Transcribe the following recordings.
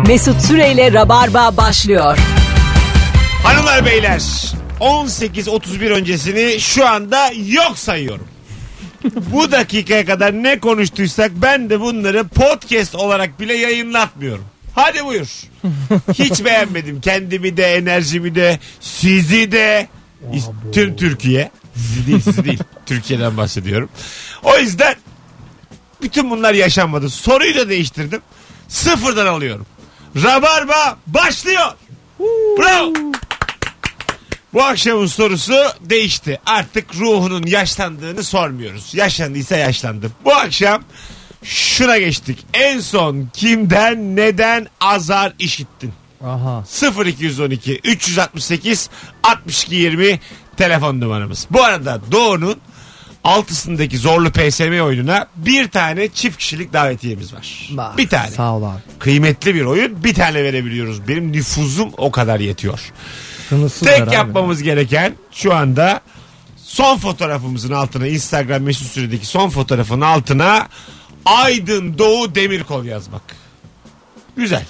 Mesut Süreyle Rabarba başlıyor. Hanımlar beyler 18.31 öncesini şu anda yok sayıyorum. Bu dakikaya kadar ne konuştuysak ben de bunları podcast olarak bile yayınlatmıyorum. Hadi buyur. Hiç beğenmedim kendimi de enerjimi de sizi de is- tüm Türkiye. Sizi değil sizi değil. Türkiye'den bahsediyorum. O yüzden bütün bunlar yaşanmadı. Soruyu da değiştirdim. Sıfırdan alıyorum. Rabarba başlıyor. Bravo. Bu akşamın sorusu değişti. Artık ruhunun yaşlandığını sormuyoruz. Yaşlandıysa yaşlandı. Bu akşam şuna geçtik. En son kimden neden azar işittin? Aha. 0212 368 62 20 telefon numaramız. Bu arada Doğu'nun altısındaki zorlu PSM oyununa bir tane çift kişilik davetiyemiz var. Bak, bir tane. Sağ ol abi. Kıymetli bir oyun bir tane verebiliyoruz. Benim nüfuzum o kadar yetiyor. Sınırsız Tek abi. yapmamız gereken şu anda son fotoğrafımızın altına Instagram mesut süredeki son fotoğrafın altına Aydın Doğu Demirkol yazmak. Güzel.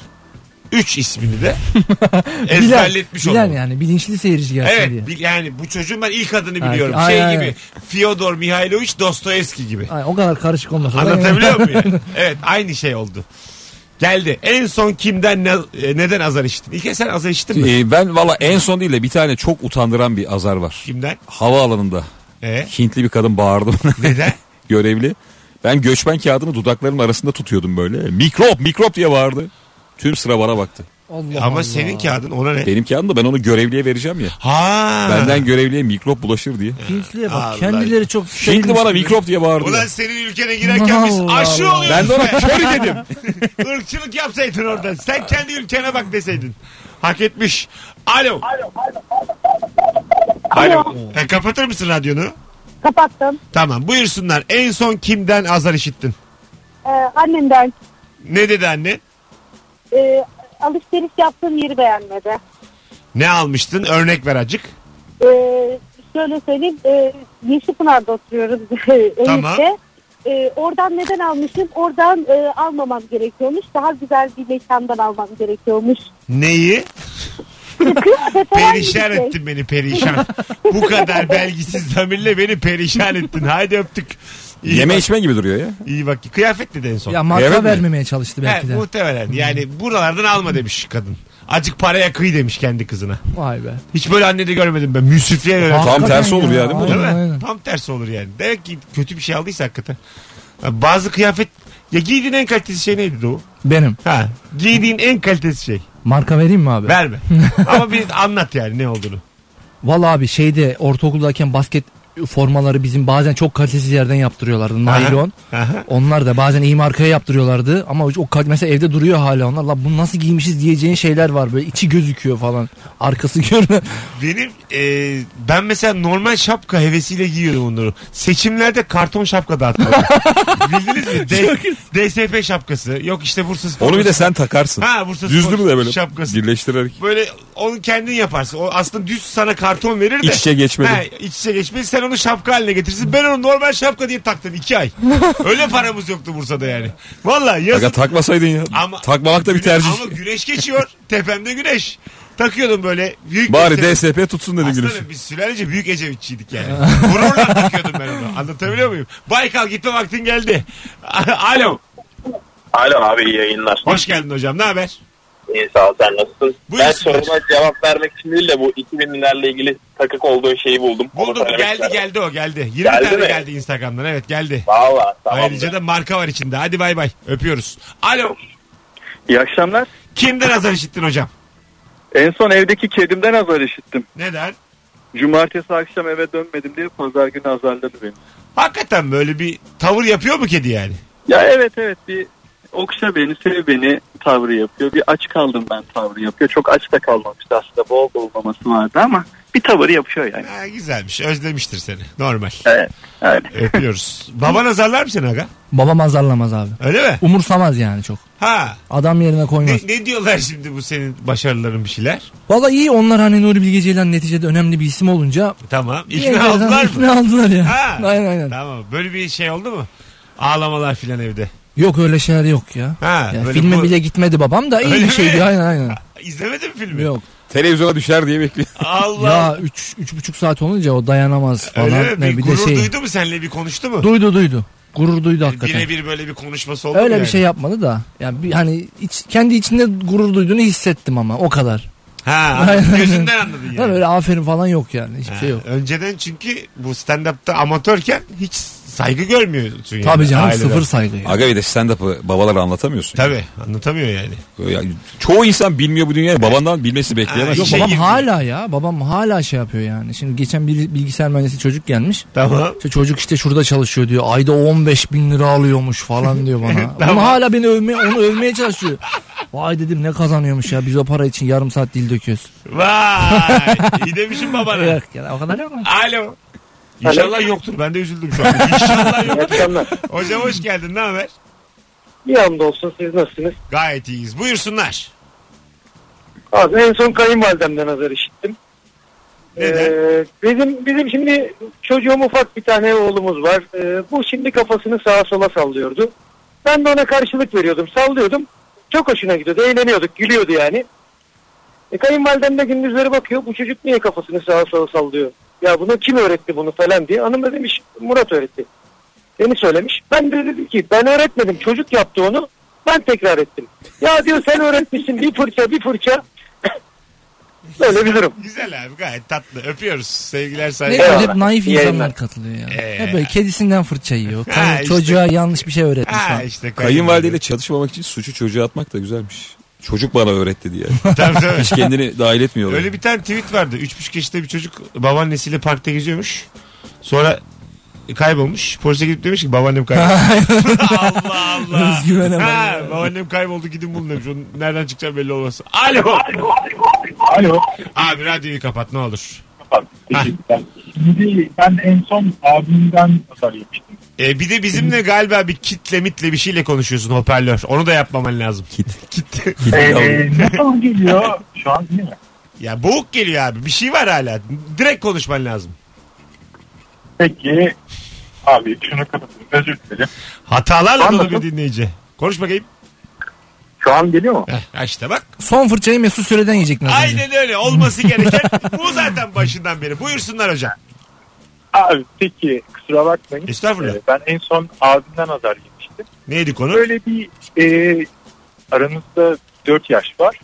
Üç ismini de ezberletmiş Bilen olalım. yani bilinçli seyirci gelsin Evet diye. bil- yani bu çocuğun ben ilk adını biliyorum. aynen, şey aynen. gibi Fyodor Mihailovic Dostoyevski gibi. Ay, o kadar karışık olmasa. da Anlatabiliyor yani. muyum? yani? Evet aynı şey oldu. Geldi. En son kimden ne- e, neden azar işittin? İlk sen azar işittin mi? Ee, ben valla en son değil de bir tane çok utandıran bir azar var. Kimden? Havaalanında E? Hintli bir kadın bağırdı bana. Neden? Görevli. Ben göçmen kağıdını dudaklarımın arasında tutuyordum böyle. Mikrop mikrop diye bağırdı. Tüm sıra bana baktı. Allah Ama Allah. senin kağıdın ona ne? Benim kağıdım da ben onu görevliye vereceğim ya. Ha. Benden görevliye mikrop bulaşır diye. Hintliye bak Allah. kendileri çok Hintli bana mikrop diye bağırdı. Ulan senin ülkene girerken biz Allah aşı Allah. oluyoruz. Ben de ona köri dedim. Irkçılık yapsaydın orada. Sen kendi ülkene bak deseydin. Hak etmiş. Alo. Alo. E, kapatır mısın radyonu? Kapattım. Tamam buyursunlar. En son kimden azar işittin? Ee, annemden Ne dedi anne? E, alışveriş yaptığım yeri beğenmedi. Ne almıştın? Örnek ver acık. Ee, şöyle söyleyeyim. E, Yeşilpınar'da oturuyoruz. Tamam. Ee, oradan neden almışım? Oradan e, almamam gerekiyormuş. Daha güzel bir mekandan almam gerekiyormuş. Neyi? Perişan şey. ettin beni perişan. Bu kadar belgisiz zamirle beni perişan ettin. Haydi öptük. İyi Yeme bak, içme gibi duruyor ya. iyi bak. Kıyafet dedi en son. Ya marka Evet mi? vermemeye çalıştı belki He, de. muhtemelen. Yani buralardan alma demiş kadın. Acık paraya kıy demiş kendi kızına. Vay be. Hiç böyle anne de görmedim ben. Müsrifliğe göre. Tam Hakikaten tersi olur ya, değil mi? Değil mi? Aynen, aynen. Tam tersi olur yani. Demek ki kötü bir şey aldıysa hakikaten. Ha, Bazı kıyafet... Ya giydiğin en kaliteli şey neydi Doğu? Benim. Ha, giydiğin en kaliteli şey. Marka vereyim mi abi? Verme. Ama bir anlat yani ne olduğunu. Vallahi abi şeyde ortaokuldayken basket formaları bizim bazen çok kalitesiz yerden yaptırıyorlardı. Naylon. Onlar da bazen iyi markaya yaptırıyorlardı ama o mesela evde duruyor hala onlar. La bunu nasıl giymişiz diyeceğin şeyler var böyle içi gözüküyor falan. Arkası görünüyor. Benim e, ben mesela normal şapka hevesiyle giyiyordum onları. Seçimlerde karton şapka dağıtmadım. Bildiniz mi? D- DSP şapkası. Yok işte Bursa Spor. Onu bir de sen takarsın. Ha Bursa Düzdür Spor de böyle şapkası. birleştirerek. Böyle onu kendin yaparsın. O aslında düz sana karton verir de. İç içe geçmedi. Ha, iç içe geçmedi. Sen onu şapka haline getirsin. Ben onu normal şapka diye taktım iki ay. Öyle paramız yoktu Bursa'da yani. Vallahi yazın. Aga takmasaydın ya. Ama- Takmamak da bir tercih. Ama güneş geçiyor. Tepemde güneş. Takıyordum böyle. Büyük Bari DSP. DSP tutsun dedin güneşi. Aslında biz sülalece büyük Ecevitçiydik yani. Gururla takıyordum ben onu. Anlatabiliyor muyum? Baykal gitme vaktin geldi. Alo. Alo abi iyi yayınlar. Hoş geldin hocam. Ne haber? İyi sağ ol sen nasılsın? Buyur ben soruma cevap vermek için değil de bu 2000'lerle ilgili takık olduğu şeyi buldum. Buldum. Geldi istedim. geldi o geldi. 20 Geldi tane mi? geldi Instagram'dan. Evet geldi. Valla tamam. Ayrıca da marka var içinde. Hadi bay bay. Öpüyoruz. Alo. İyi akşamlar. Kimden azar işittin hocam? En son evdeki kedimden azar işittim. Neden? Cumartesi akşam eve dönmedim diye pazar günü azarladı beni. Hakikaten böyle bir tavır yapıyor mu kedi yani? Ya evet evet bir okşa beni sev beni tavrı yapıyor. Bir aç kaldım ben tavrı yapıyor. Çok aç da kalmamıştı aslında bol bol maması vardı ama bir tavır yapıyor yani. Ha, güzelmiş. Özlemiştir seni. Normal. Evet. Öyle. Öpüyoruz. Baban azarlar mı seni aga? Babam azarlamaz abi. Öyle mi? Umursamaz yani çok. Ha. Adam yerine koymaz. Ne, ne diyorlar şimdi bu senin başarıların bir şeyler? Valla iyi onlar hani Nuri Bilge Ceylan neticede önemli bir isim olunca. Tamam. İkna aldılar mı? İkna aldılar ya. Ha. Aynen aynen. Tamam. Böyle bir şey oldu mu? Ağlamalar filan evde. Yok öyle şeyler yok ya. Ha, Ya böyle filme bu- bile gitmedi babam da iyi Öyle bir mi? şeydi aynen aynen. İzlemedin mi filmi? Yok. Televizyona düşer diye bekliyor. Allah. Ya üç, üç buçuk saat olunca o dayanamaz falan. Öyle mi? Ne, Bir, bir de gurur şey. duydu mu seninle bir konuştu mu? Duydu duydu. Gurur duydu hakikaten. Birebir böyle bir konuşması oldu Öyle mu bir yani? şey yapmadı da. Yani bir, hani iç, kendi içinde gurur duyduğunu hissettim ama o kadar. Ha, Aynen. gözünden anladın yani. Tabii öyle aferin falan yok yani. Hiçbir Ha, şey yok. Önceden çünkü bu stand-up'ta amatörken hiç saygı görmüyorsun yani. Tabii canım aileden. sıfır saygı. yani. Aga bir de stand-up'ı babalara anlatamıyorsun. Tabii anlatamıyor yani. Yani çoğu insan bilmiyor bu dünyayı. Babandan bilmesi bekleyemez. Yok Şey babam gibi. hala ya. Babam hala şey yapıyor yani. Şimdi geçen bir bilgisayar mühendisi çocuk gelmiş. Tamam. İşte çocuk işte şurada çalışıyor diyor. Ayda 15 bin lira alıyormuş falan diyor bana. Tamam. Bunu hala beni övmeye, onu övmeye çalışıyor. Vay dedim ne kazanıyormuş ya. Biz o para için yarım saat dil döküyoruz. Vay. İyi demişim babana. Yok ya o kadar yok mu? Alo. İnşallah yoktur. Ben de üzüldüm şu an. İnşallah yoktur. akşamlar. Hocam hoş geldin. Ne haber? Bir anda olsun siz nasılsınız? Gayet iyiyiz. Buyursunlar. Abi en son kayınvalidemden hazır işittim. Neden? Ee, bizim bizim şimdi çocuğum ufak bir tane oğlumuz var. Ee, bu şimdi kafasını sağa sola sallıyordu. Ben de ona karşılık veriyordum, sallıyordum. Çok hoşuna gidiyordu, eğleniyorduk, gülüyordu yani. E, kayınvalidem de gündüzleri bakıyor, bu çocuk niye kafasını sağa sola sallıyor? Ya bunu kim öğretti bunu falan diye. Hanım da demiş, Murat öğretti. Beni söylemiş. Ben de dedim ki ben öğretmedim, çocuk yaptı onu. Ben tekrar ettim. Ya diyor sen öğretmişsin bir fırça bir fırça. Böyle bir durum. Güzel abi gayet tatlı. Öpüyoruz. Sevgiler Ne saygılar. Eyvallah. hep naif İyi insanlar yayınlar. katılıyor ya. Ee. Hep böyle kedisinden fırça yiyor. Ha, Kay- işte. Çocuğa yanlış bir şey öğretmiş Ha falan. işte Kayınvalideyle çalışmamak için suçu çocuğa atmak da güzelmiş. Çocuk bana öğretti diye. Tabii tabii. Hiç kendini dahil etmiyorlar. Öyle bir tane tweet vardı. Üç buçuk yaşında bir çocuk babaannesiyle parkta geziyormuş. Sonra kaybolmuş. Polise gidip demiş ki babaannem kayboldu. Allah Allah. Özgüvene bak Ha, ya. babaannem kayboldu gidin bulun demiş. Onun nereden çıkacağı belli olmasın. Alo. Alo. Abi radyoyu kapat ne olur. Teşekkürler. Şimdi ben en son abimden hasar yemiştim. Ee, bir de bizimle galiba bir kitle mitle bir şeyle konuşuyorsun hoparlör. Onu da yapmaman lazım. Kit. Kit. Ee, ne zaman geliyor? Şu an değil mi? ya boğuk geliyor abi. Bir şey var hala. Direkt konuşman lazım. Peki abi şunu kapatayım. Özür dilerim. Hatalarla dolu Anladım. bir dinleyici. Konuş bakayım. Şu an geliyor mu? Heh, işte bak. Son fırçayı Mesut Süre'den yiyecek Nazım. Aynen öyle. Olması gereken bu zaten başından beri. Buyursunlar hocam. Abi peki kusura bakmayın. Estağfurullah. Ee, ben en son abimden azar yemiştim. Neydi konu? Böyle bir e, aramızda 4 yaş var.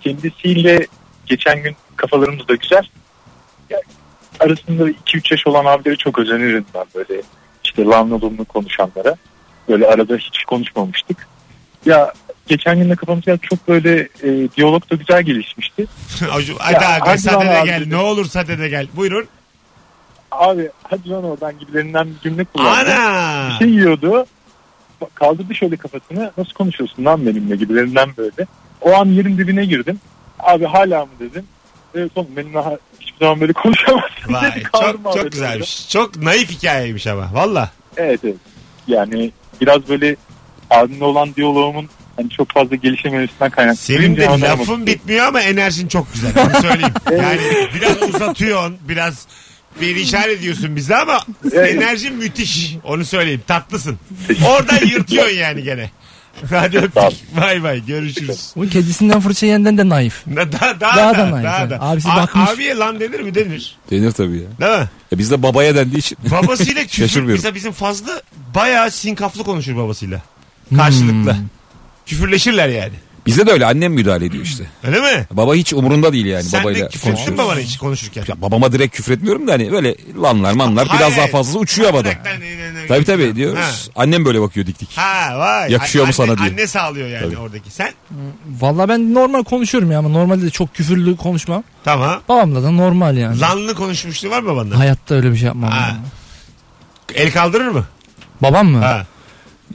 Kendisiyle geçen gün kafalarımız da güzel. Ya, arasında 2-3 yaş olan abileri çok özenirim ben böyle işte lanlı konuşanlara. Böyle arada hiç konuşmamıştık. Ya geçen gün de kafamız ya çok böyle e, diyalog da güzel gelişmişti. Hadi Ya, aga hadi sadede lan abi. gel. Ne olur sadede gel. Buyurun. Abi hadi lan oradan gibilerinden bir cümle kullandı. Ana. Bir şey yiyordu. Kaldırdı şöyle kafasını. Nasıl konuşuyorsun lan benimle gibilerinden böyle. O an yerin dibine girdim. Abi hala mı dedim. Evet oğlum benimle ha- hiçbir zaman böyle konuşamazsın. Vay dedi. çok Kaldırma çok beni güzelmiş. Çok naif hikayeymiş ama. Valla. Evet evet. Yani biraz böyle abimle olan diyaloğumun hani çok fazla gelişememesinden kaynaklı. Senin de Duyunca anlamadım. lafın bitmiyor ama enerjin çok güzel. Onu söyleyeyim. Yani biraz uzatıyorsun. Biraz bir işaret ediyorsun bize ama Evet. enerjin müthiş. Onu söyleyeyim. Tatlısın. Oradan yırtıyorsun yani gene. Hadi öptük. Bay bay. Görüşürüz. Bu kedisinden fırça yiyenden de naif. Daha, daha, daha, Daha da da, naif daha yani. da. Abisi A- bakmış. Abiye lan denir mi? Denir. Denir tabii ya. Değil mi? ya bizde babaya dendiği için. Babasıyla küfür. Mesela bizim fazla bayağı sinkaflı konuşur babasıyla. Karşılıklı. Hmm. Küfürleşirler yani. Bizde de öyle annem müdahale ediyor işte. Öyle mi? Baba hiç umurunda değil yani Sen babayla de küfür ettin konuşuyoruz. babana hiç konuşurken. Ya babama direkt küfür etmiyorum da hani böyle lanlar manlar biraz Hayır. daha fazlası uçuyor havada. Tabii tabii Ha. diyoruz. Annem böyle bakıyor dik dik. Ha vay. Yakışıyor mu Anne- sana diye. Anne sağlıyor yani Tabii. oradaki. Sen? Valla ben normal konuşuyorum ya ama normalde de çok küfürlü konuşmam. Tamam. Babamla da normal yani. Lanlı konuşmuşluğu var mı babanla? Hayatta öyle bir şey yapmam. Ha. ya. El kaldırır mı? Babam mı? Ha.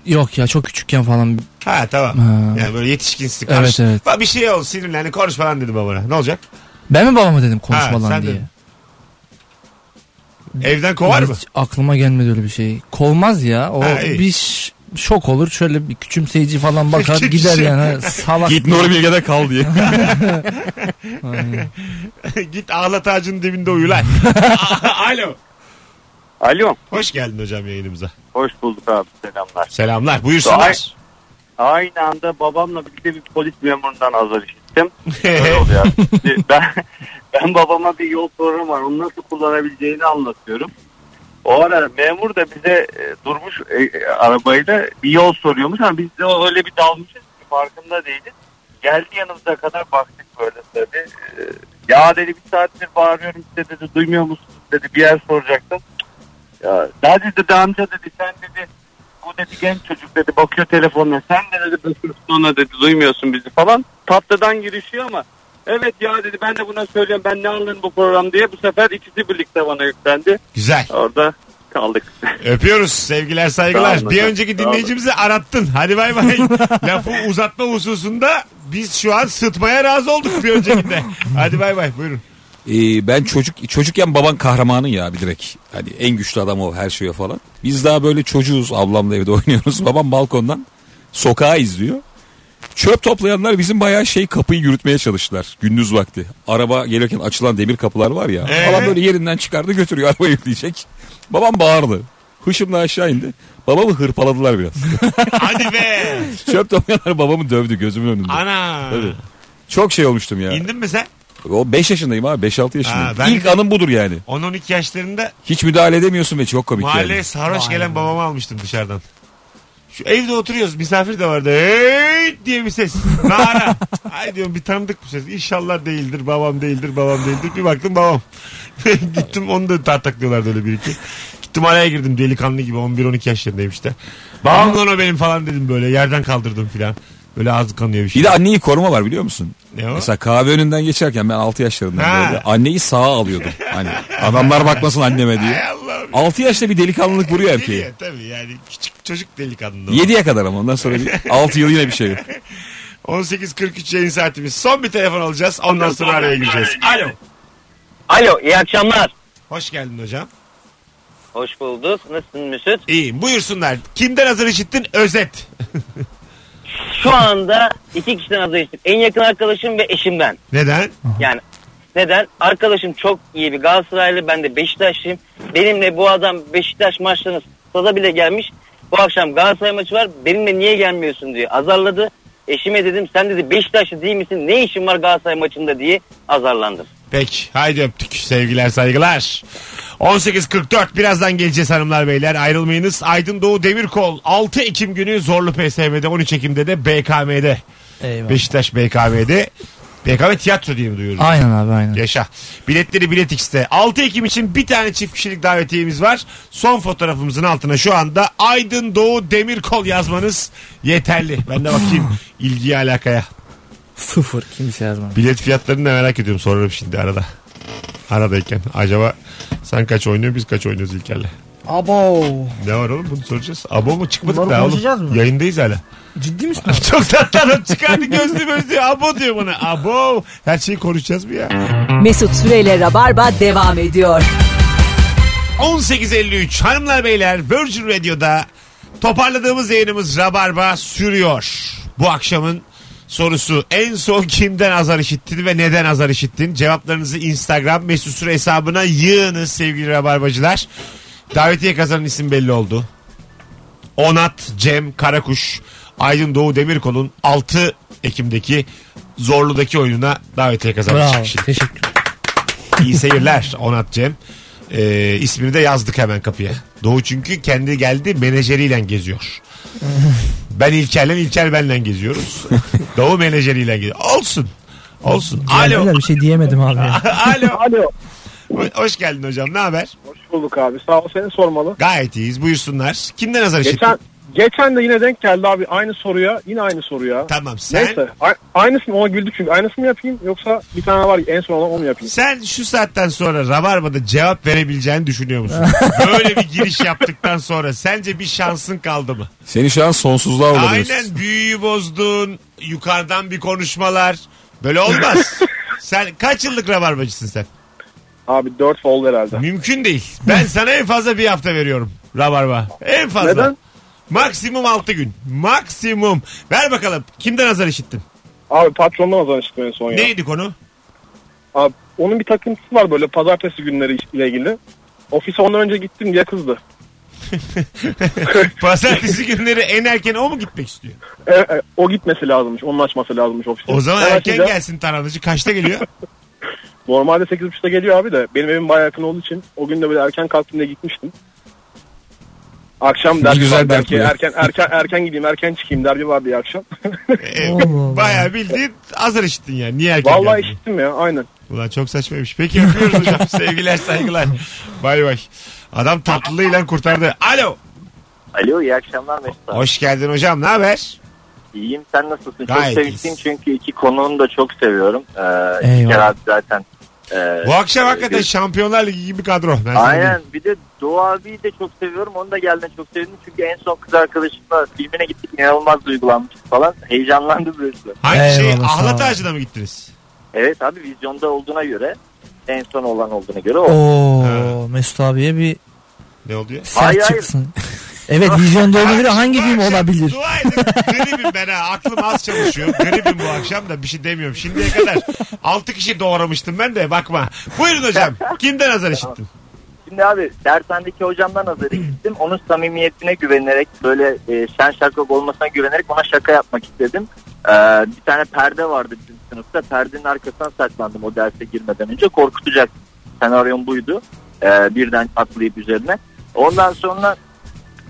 Yok ya çok küçükken falan. Ha tamam. Ha. Yani böyle yetişkinsin. Evet, karşı- evet. Bak Bir şey oldu sinirlendi konuş falan dedi babana. Ne olacak? Ben mi babama dedim konuşma Ha, sen lan diye. dedin. Evden kovar mı? Hiç aklıma gelmedi öyle bir şey. Kovmaz ya. O Ha, iyi. bir şok olur. Şöyle bir küçümseyici falan bakar gider yani. Salak. Git Nuri Bilge'de kal diye. Git ağlat ağacının dibinde uyu lan. Alo. Alo. Hoş geldin hocam yayınımıza. Hoş bulduk abi selamlar. Selamlar. Buyursunlar. Aynı anda babamla birlikte bir polis memurundan azar işittim. Öyle oluyor. Ben, ben babama bir yol programı var. Onu nasıl kullanabileceğini anlatıyorum. O ara memur da bize e, durmuş e, e, arabayla bir yol soruyormuş ama biz de öyle bir dalmışız ki farkında değiliz. Geldi yanımıza kadar baktık böyle tabii. E, ya dedi bir saattir bağırıyorum size dedi duymuyor musunuz dedi bir yer soracaktım. Ya hadi dedi amca dedi sen dedi bu dedi genç çocuk dedi bakıyor telefonuna sen de dedi bakıyorsun ona dedi duymuyorsun bizi falan. Tatlıdan girişiyor ama evet ya dedi ben de buna söylüyorum ben ne anlarım bu program diye bu sefer ikisi birlikte bana yüklendi. Güzel. Orada kaldık. Öpüyoruz. Sevgiler saygılar. Bir önceki dinleyicimizi arattın. Hadi bay bay. Lafı uzatma hususunda biz şu an sıtmaya razı olduk bir öncekinde. Hadi bay bay buyurun. Ee, ben çocuk çocukken baban kahramanı ya bir direkt. Hani en güçlü adam o her şeye falan. Biz daha böyle çocuğuz ablamla evde oynuyoruz. Babam balkondan sokağı izliyor. Çöp toplayanlar bizim bayağı şey kapıyı yürütmeye çalıştılar gündüz vakti. Araba gelirken açılan demir kapılar var ya. Ee? Falan böyle yerinden çıkardı götürüyor araba yükleyecek. Babam bağırdı. Hışımla aşağı indi. Babamı hırpaladılar biraz. Hadi be. Çöp toplayanlar babamı dövdü gözümün önünde. Ana. Tabii. Çok şey olmuştum ya. İndin mi sen? O 5 yaşındayım abi 5-6 yaşındayım. Ha, ben İlk de- anım budur yani. 10-12 yaşlarında Hiç müdahale edemiyorsun ve çok komik mahalleye yani. sarhoş gelen babamı almıştım dışarıdan. Şu evde oturuyoruz misafir de vardı. Hey diye bir ses. Nara. Ay diyorum bir tanıdık bir ses. İnşallah değildir babam değildir babam değildir. Bir baktım babam. Gittim onu da tartaklıyorlardı öyle bir iki. Gittim araya girdim delikanlı gibi 11-12 yaşlarındayım işte. Babam lan o benim falan dedim böyle yerden kaldırdım filan. Böyle ağzı kanıyor bir şey. Bir de anneyi koruma var biliyor musun? Ne o? Mesela kahve önünden geçerken ben 6 yaşlarındayım böyle. Anneyi sağa alıyordum. Hani adamlar bakmasın anneme diye. Ay Allah'ım. 6 yaşta bir delikanlılık vuruyor erkeğe. Geliyor tabii yani küçük çocuk delikanlı. o. 7'ye kadar ama ondan sonra 6 yıl yine bir şey yok. 18.43 yayın saatimiz. Son bir telefon alacağız. Ondan sonra araya gireceğiz. Alo. Alo iyi akşamlar. Hoş geldin hocam. Hoş bulduk. Nasılsın Mesut? İyiyim. Buyursunlar. Kimden hazır işittin? Özet. Şu anda iki kişiden işittim. En yakın arkadaşım ve eşimden. Neden? Yani neden? Arkadaşım çok iyi bir Galatasaraylı. Ben de Beşiktaşlıyım. Benimle bu adam Beşiktaş maçlarına stada bile gelmiş. Bu akşam Galatasaray maçı var. Benimle niye gelmiyorsun diye azarladı. Eşime dedim sen dedi Beşiktaşlı değil misin? Ne işin var Galatasaray maçında diye azarlandım. Peki. Haydi öptük. Sevgiler saygılar. 18.44 birazdan geleceğiz hanımlar beyler ayrılmayınız. Aydın Doğu Demirkol 6 Ekim günü Zorlu PSM'de 13 Ekim'de de BKM'de Eyvallah. Beşiktaş BKM'de BKM tiyatro diye mi duyuyoruz? Aynen abi aynen. Yaşa. Biletleri Bilet X'te. 6 Ekim için bir tane çift kişilik davetiyemiz var. Son fotoğrafımızın altına şu anda Aydın Doğu Demirkol yazmanız yeterli. Ben de bakayım ilgiye alakaya. Sıfır kimse yazmadı. Bilet fiyatlarını da merak ediyorum sorarım şimdi arada. Aradayken. Acaba sen kaç oynuyorsun biz kaç oynuyoruz İlker'le? Abo. Ne var oğlum bunu soracağız. Abo mu çıkmadık Bunları daha oğlum. mı? Yayındayız hala. Ciddi misin? Çok tatlı adam çıkardı gözlü gözlü. Abo diyor bana. Abo. Her şeyi konuşacağız mı ya? Mesut Süreyle Rabarba devam ediyor. 18.53 hanımlar beyler Virgin Radio'da toparladığımız yayınımız Rabarba sürüyor. Bu akşamın sorusu en son kimden azar işittin ve neden azar işittin? Cevaplarınızı Instagram mesut süre hesabına yığınız sevgili Rabarbacılar. Davetiye kazanan isim belli oldu. Onat Cem Karakuş Aydın Doğu Demirkol'un 6 Ekim'deki Zorlu'daki oyununa davetiye kazanmış. Bravo. Teşekkür. İyi seyirler Onat Cem. Ee, ismini de yazdık hemen kapıya. Doğu çünkü kendi geldi menajeriyle geziyor. ben İlker'le İlker benle geziyoruz. Doğu menajeriyle geziyor. Olsun. Olsun. Alo. Geldiler, bir şey diyemedim abi. ya. Alo. Alo. Ho- Hoş geldin hocam. Ne haber? Hoş bulduk abi. Sağ ol seni sormalı. Gayet iyiyiz. Buyursunlar. Kimden hazır işittin? Geçen geçen de yine denk geldi abi aynı soruya. Yine aynı soruya. Tamam sen Neyse. A- aynısını ona güldük çünkü. Aynısını mı yapayım yoksa bir tane var en son olan onu mu yapayım? sen şu saatten sonra Rabarba'da cevap verebileceğini düşünüyor musun? Böyle bir giriş yaptıktan sonra sence bir şansın kaldı mı? Seni şu an sonsuzluğa uğradınız. Aynen büyüyü bozdun. Yukarıdan bir konuşmalar. Böyle olmaz. sen kaç yıllık rabarbacısın sen? Abi 4 fol herhalde. Mümkün değil. Ben sana en fazla bir hafta veriyorum. Rabarba. En fazla. Neden? Maksimum 6 gün. Maksimum. Ver bakalım. Kimden azar işittin? Abi patrondan azar işittim en son ya. Neydi konu? Abi onun bir takıntısı var böyle pazartesi günleri ile ilgili. Ofise ondan önce gittim diye kızdı. Pazartesi günleri en erken o mu gitmek istiyor? E, e, o gitmesi lazımmış. Onun açması lazımmış ofiste. O zaman Ben erken açınca- gelsin taranıcı. Kaçta geliyor? Normalde 8.30'da geliyor abi de benim evim bayağı yakın olduğu için o gün de böyle erken kalktım diye gitmiştim. Akşam ders güzel var dert belki bu ya. erken erken erken gideyim erken çıkayım derdi var diye akşam. Allah. Bayağı bildiğin azar işittin yani. Niye erken Vallahi geldin? işittim ya aynen. Ulan çok saçmaymış. Peki öpüyoruz hocam. Sevgiler saygılar. Bay bay. Adam tatlılığıyla kurtardı. Alo. Alo iyi akşamlar Mesut abi. Hoş geldin hocam. Ne haber? İyiyim sen nasılsın? Gayet çok sevinçliyim çünkü iki konuğunu da çok seviyorum. Ee, Eyvallah. Zaten. E, Bu akşam e, hakikaten Şampiyonlar Ligi gibi kadro. Ben Aynen bir de Doğu abiyi de çok seviyorum. Onu da geldiğinde çok sevdim. Çünkü en son kız arkadaşımla filmine gittik. İnanılmaz duygulanmıştık falan. Heyecanlandı böyle. Hangi şey? Eyvallah, Ahlat. Ağacı'na mı gittiniz? Evet abi vizyonda olduğuna göre en son olan olduğuna göre o. Oo Mesut abiye bir Ne oluyor? sert Hayır, hayır. evet vizyonda olabilir. Hangi film olabilir? Dua edin. Gribim ben ha. Aklım az çalışıyor. Gribim bu akşam da bir şey demiyorum. Şimdiye kadar 6 kişi doğramıştım ben de bakma. Buyurun hocam. Kimden azar işittin? Şimdi abi dershanedeki hocamdan hazır gittim. Onun samimiyetine güvenerek böyle e, şen şakrak olmasına güvenerek ona şaka yapmak istedim. Ee, bir tane perde vardı bizim sınıfta. Perdenin arkasına saklandım o derse girmeden önce. Korkutacak. Senaryom buydu. Ee, birden atlayıp üzerine. Ondan sonra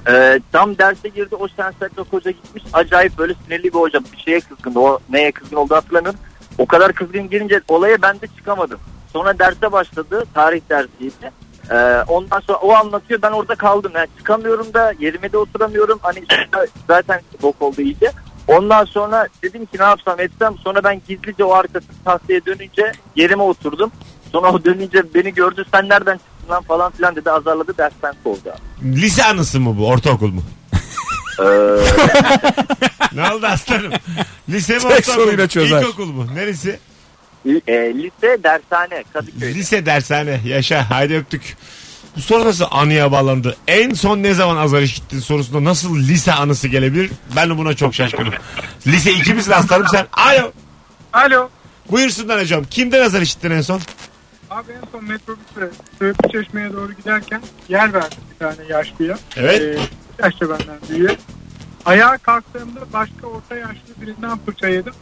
e, tam derse girdi. O şen şakrak hoca gitmiş. Acayip böyle sinirli bir hoca. Bir şeye kızgındı. O neye kızgın olduğunu hatırlamıyorum. O kadar kızgın girince olaya ben de çıkamadım. Sonra derse başladı. Tarih dersiydi. Ee, ondan sonra o anlatıyor ben orada kaldım. Yani çıkamıyorum da yerime de oturamıyorum. Hani zaten bok oldu iyice. Ondan sonra dedim ki ne yapsam etsem. Sonra ben gizlice o arkasını tahtaya dönünce yerime oturdum. Sonra o dönünce beni gördü sen nereden çıktın lan falan filan dedi azarladı dersten kovdu. Lise anısı mı bu? Ortaokul mu? Ee, Ne oldu aslanım? Lise mi Tek ortaokul mu? çözer. İlkokul mu? Neresi? e, lise dershane Kadıköy'de. Lise dershane. Yaşa. Haydi öptük. Bu soru nasıl anıya bağlandı? En son ne zaman azar işittin sorusunda nasıl lise anısı gelebilir? Ben de buna çok şaşkınım. Lise 2 misin aslanım sen? Alo. Alo. Buyursunlar hocam. Kimden azar işittin en son? Abi en son metrobüsle Söğütlü Çeşme'ye doğru giderken yer verdim bir tane yaşlıya. Evet. Ee, yaşça benden büyüğe. Ayağa kalktığımda başka orta yaşlı birinden fırça yedim.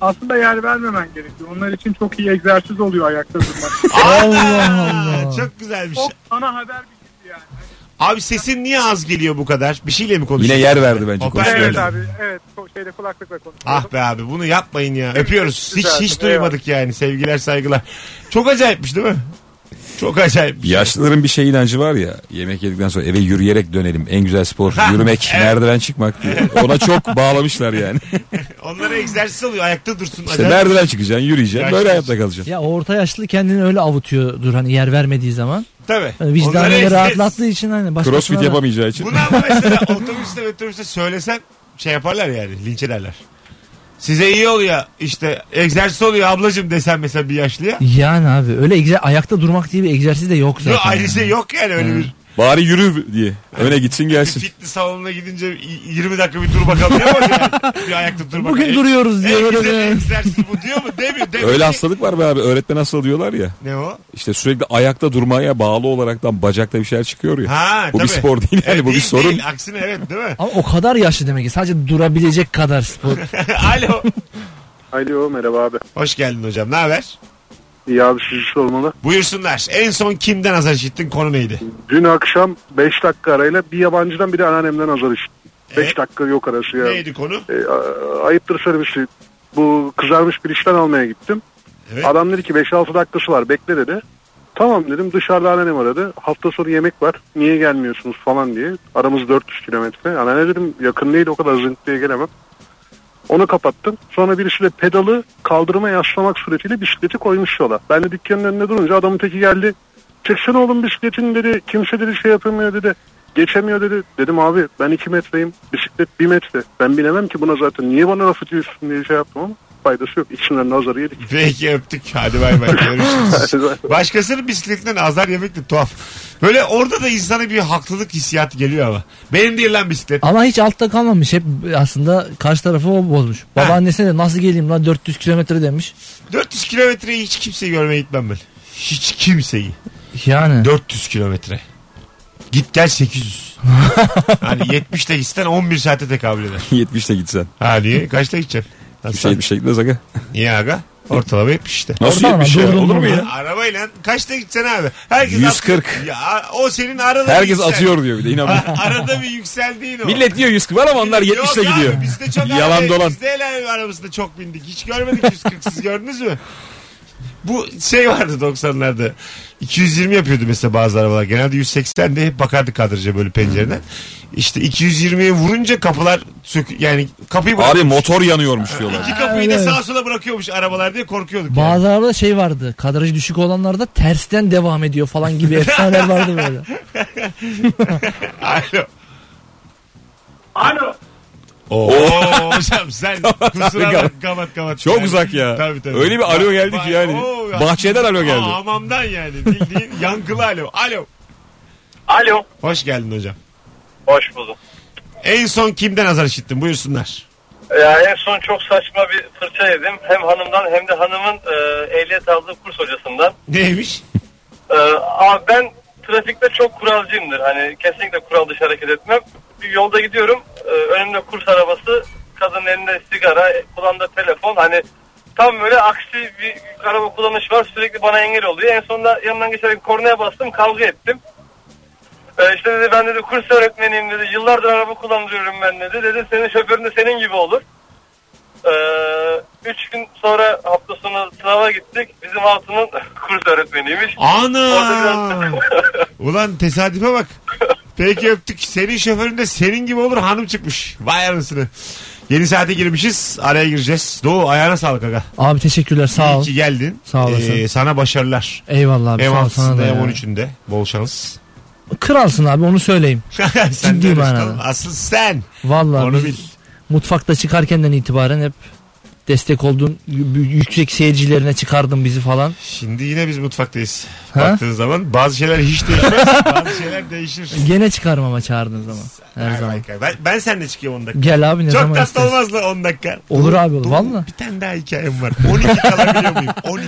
Aslında yer vermemen gerekiyor. Onlar için çok iyi egzersiz oluyor ayakta durmak. Allah Allah. Çok güzelmiş. çok ana haber bilgisi yani. Abi sesin niye az geliyor bu kadar? Bir şeyle mi konuşuyorsun? Yine yer verdi bence. Hoparlör-. Evet abi evet şeyle kulaklıkla konuşuyorum. Ah be abi bunu yapmayın ya. Öpüyoruz. Hiç hiç duymadık yani. Sevgiler saygılar. Çok acayipmiş değil mi? Çok acayip. Yaşlıların bir şey inancı var ya yemek yedikten sonra eve yürüyerek dönelim. En güzel spor Ha, yürümek, evet. merdiven çıkmak diye. Ona çok bağlamışlar yani. Onlara egzersiz oluyor. Ayakta dursun. İşte Acayip. merdiven çıkacaksın, yürüyeceksin, Yaşlı böyle hayatta kalacaksın. Ya orta yaşlı kendini öyle avutuyordur hani yer vermediği zaman. Tabii. Yani vicdanını rahatlattığı için hani başkasına Crossfit da- yapamayacağı için. Bunu ama mesela otobüste otobüste söylesen şey yaparlar yani. Linç ederler. Size iyi oluyor işte egzersiz oluyor ablacım desen mesela bir yaşlıya. Yani abi öyle egzer- ayakta durmak diye bir egzersiz de yok zaten. Yok ayrı yani. şey yok yani öyle bir Bari yürü diye. Öne gitsin gelsin. fitness salonuna gidince y- 20 dakika bir dur bakalım diyor mu yani? Bir ayakta dur bakalım. Bugün duruyoruz diye En güzel bir- egzersiz bu diyor mu? Demiyor. demiyor. Öyle hastalık var be abi. Öğretmen hastalığı diyorlar ya. Ne o? İşte sürekli ayakta durmaya bağlı olaraktan bacakta bir şeyler çıkıyor ya. Ha, bu bir tabii. spor değil yani Evet, bu bir değil, sorun. Değil. Aksine evet değil mi? Ama o kadar yaşlı demek ki sadece durabilecek kadar spor. Alo. Alo merhaba abi. Hoş geldin hocam. Ne haber? İyi abi sizi sormalı. Buyursunlar. En son kimden azar işittin? Konu neydi? Dün akşam 5 dakika arayla bir yabancıdan bir de anneannemden azar işittim. 5 Evet. dakika yok arası ya. Neydi konu? E, a- ayıptır servisi. Bu kızarmış bir işten almaya gittim. Evet. Adam dedi ki 5-6 dakikası var bekle dedi. Tamam dedim dışarıda anneannem aradı. Hafta sonu yemek var niye gelmiyorsunuz falan diye. Aramız 400 kilometre. Anneanne dedim yakın değil o kadar zınk diye gelemem. Onu kapattım. Sonra birisi de pedalı kaldırıma yaslamak suretiyle bisikleti koymuş yola. Ben de dükkanın önünde durunca adamın teki geldi. Çeksene oğlum bisikletin dedi. Kimse dedi şey yapamıyor dedi. Geçemiyor dedi. Dedim abi ben 2 metreyim. Bisiklet 1 metre. Ben bilemem ki buna zaten. Niye bana laf ediyorsun diye şey yaptım ama faydası yok. İkisinden nazarı yedik. Peki öptük. Hadi bay bay. Görüşürüz. Başkasının bisikletinden azar yemek de tuhaf. Böyle orada da insana bir haklılık hissiyatı geliyor ama. Benim değil lan bisiklet. Ama hiç altta kalmamış. Hep aslında karşı tarafı o bozmuş. Babaannesine de nasıl geleyim lan 400 kilometre demiş. 400 kilometreyi hiç kimseyi görmeye gitmem ben. Hiç kimseyi. Yani. 400 kilometre. Git gel 800. hani 70 ile gitsen 11 saate tekabül eder. 70'te gitsen. Ha niye? Kaçta gideceksin? Bir şey bir şey gitmez aga. Niye aga? Ortalama 70 işte. Nasıl Ortalama, 70 ya? Olur mu ya? Arabayla kaçta gideceksin abi? Herkes 140. atıyor. Ya o senin arada Herkes yüksel- atıyor diyor bir de inanmıyorum. arada bir yükseldiğin o. Millet diyor 140 var ama onlar 70'te Yok gidiyor. Abi, bizde çok Yalan dolan. Bizde el arabasında çok bindik. Hiç görmedik 140 siz gördünüz mü? Bu şey vardı 90'larda. 220 yapıyordu mesela bazı arabalar. Genelde 180 de hep bakardık kadraja böyle pencereden. İşte 220'ye vurunca kapılar sök yani kapıyı Abi bırakıyormuş. motor yanıyormuş diyorlar. İki kapıyı da Evet. sağa sola bırakıyormuş arabalar diye korkuyorduk. yani. Bazı arabada şey vardı. Kadrajı düşük olanlarda tersten devam ediyor falan gibi efsaneler vardı böyle. Alo. Alo. Oo hocam sen kusura bak kapat kapat. Çok Yani- uzak ya. Tabii tabii. Öyle bir alo geldi ki yani. Oo, Bahçeden alo geldi. Aa, hamamdan yani. Bildiğin yankılı alo. Alo. Alo. Hoş geldin hocam. Hoş bulduk. En son kimden azar işittin? Buyursunlar. Ya en son çok saçma bir fırça yedim. Hem hanımdan hem de hanımın e, ehliyet aldığı kurs hocasından. Neymiş? E, abi ben trafikte çok kuralcıyımdır. Hani kesinlikle kural dışı hareket etmem. Bir yolda gidiyorum. E, önümde kurs arabası. Kadının elinde sigara, kulağında telefon. Hani tam böyle aksi bir araba kullanış var. Sürekli bana engel oluyor. En sonunda yanından geçerek kornaya bastım. Kavga ettim. E, işte dedi ben dedi kurs öğretmeniyim dedi. Yıllardır araba kullandırıyorum ben dedi. Dedi senin şoförün de senin gibi olur. E, üç gün sonra hafta sonu sınava gittik. Bizim Hatun'un kurs öğretmeniymiş. Ana! Orada biraz... Ulan tesadüfe bak. Peki öptük. Senin şoförün de senin gibi olur hanım çıkmış. Vay anasını. Yeni saate girmişiz. Araya gireceğiz. Doğu ayağına sağlık aga. Abi teşekkürler sağ ol. İyi ki geldin. Sağ olasın. Ee, sana başarılar. Eyvallah abi Hem sağ ol sana da hem ya. 13'ünde. Bol şans. Kralsın abi onu söyleyeyim. sen Ciddi de manada. Asıl sen. Vallahi Onu bil. mutfakta çıkarkenden itibaren hep destek oldun. Yüksek seyircilerine çıkardın bizi falan. Şimdi yine biz mutfaktayız. Ha? Baktığın zaman bazı şeyler hiç değişmez. bazı şeyler değişir. Gene çıkarım ama çağırdığın zaman. Her zaman. Ben, ben seninle çıkıyorum 10 dakika. Gel abi ne Çok zaman tatlı istersen. olmaz mı 10 dakika? Olur Dur, abi, olur. Valla. Bir tane daha hikayem var. 12 kalabiliyor muyum? 12.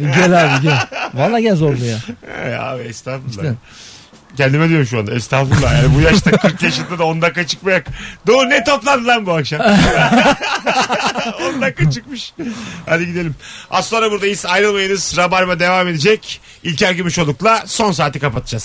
Gel abi gel. Valla gel zorlu ya. Abi estağfurullah. İşte. Kendime diyorum şu anda estağfurullah. Yani bu yaşta 40 yaşında da 10 dakika çıkmayak. Doğu ne toplandı lan bu akşam? 10 dakika çıkmış. Hadi gidelim. Az sonra buradayız. Ayrılmayınız. Rabarba devam edecek. İlker Gümüşoluk'la son saati kapatacağız.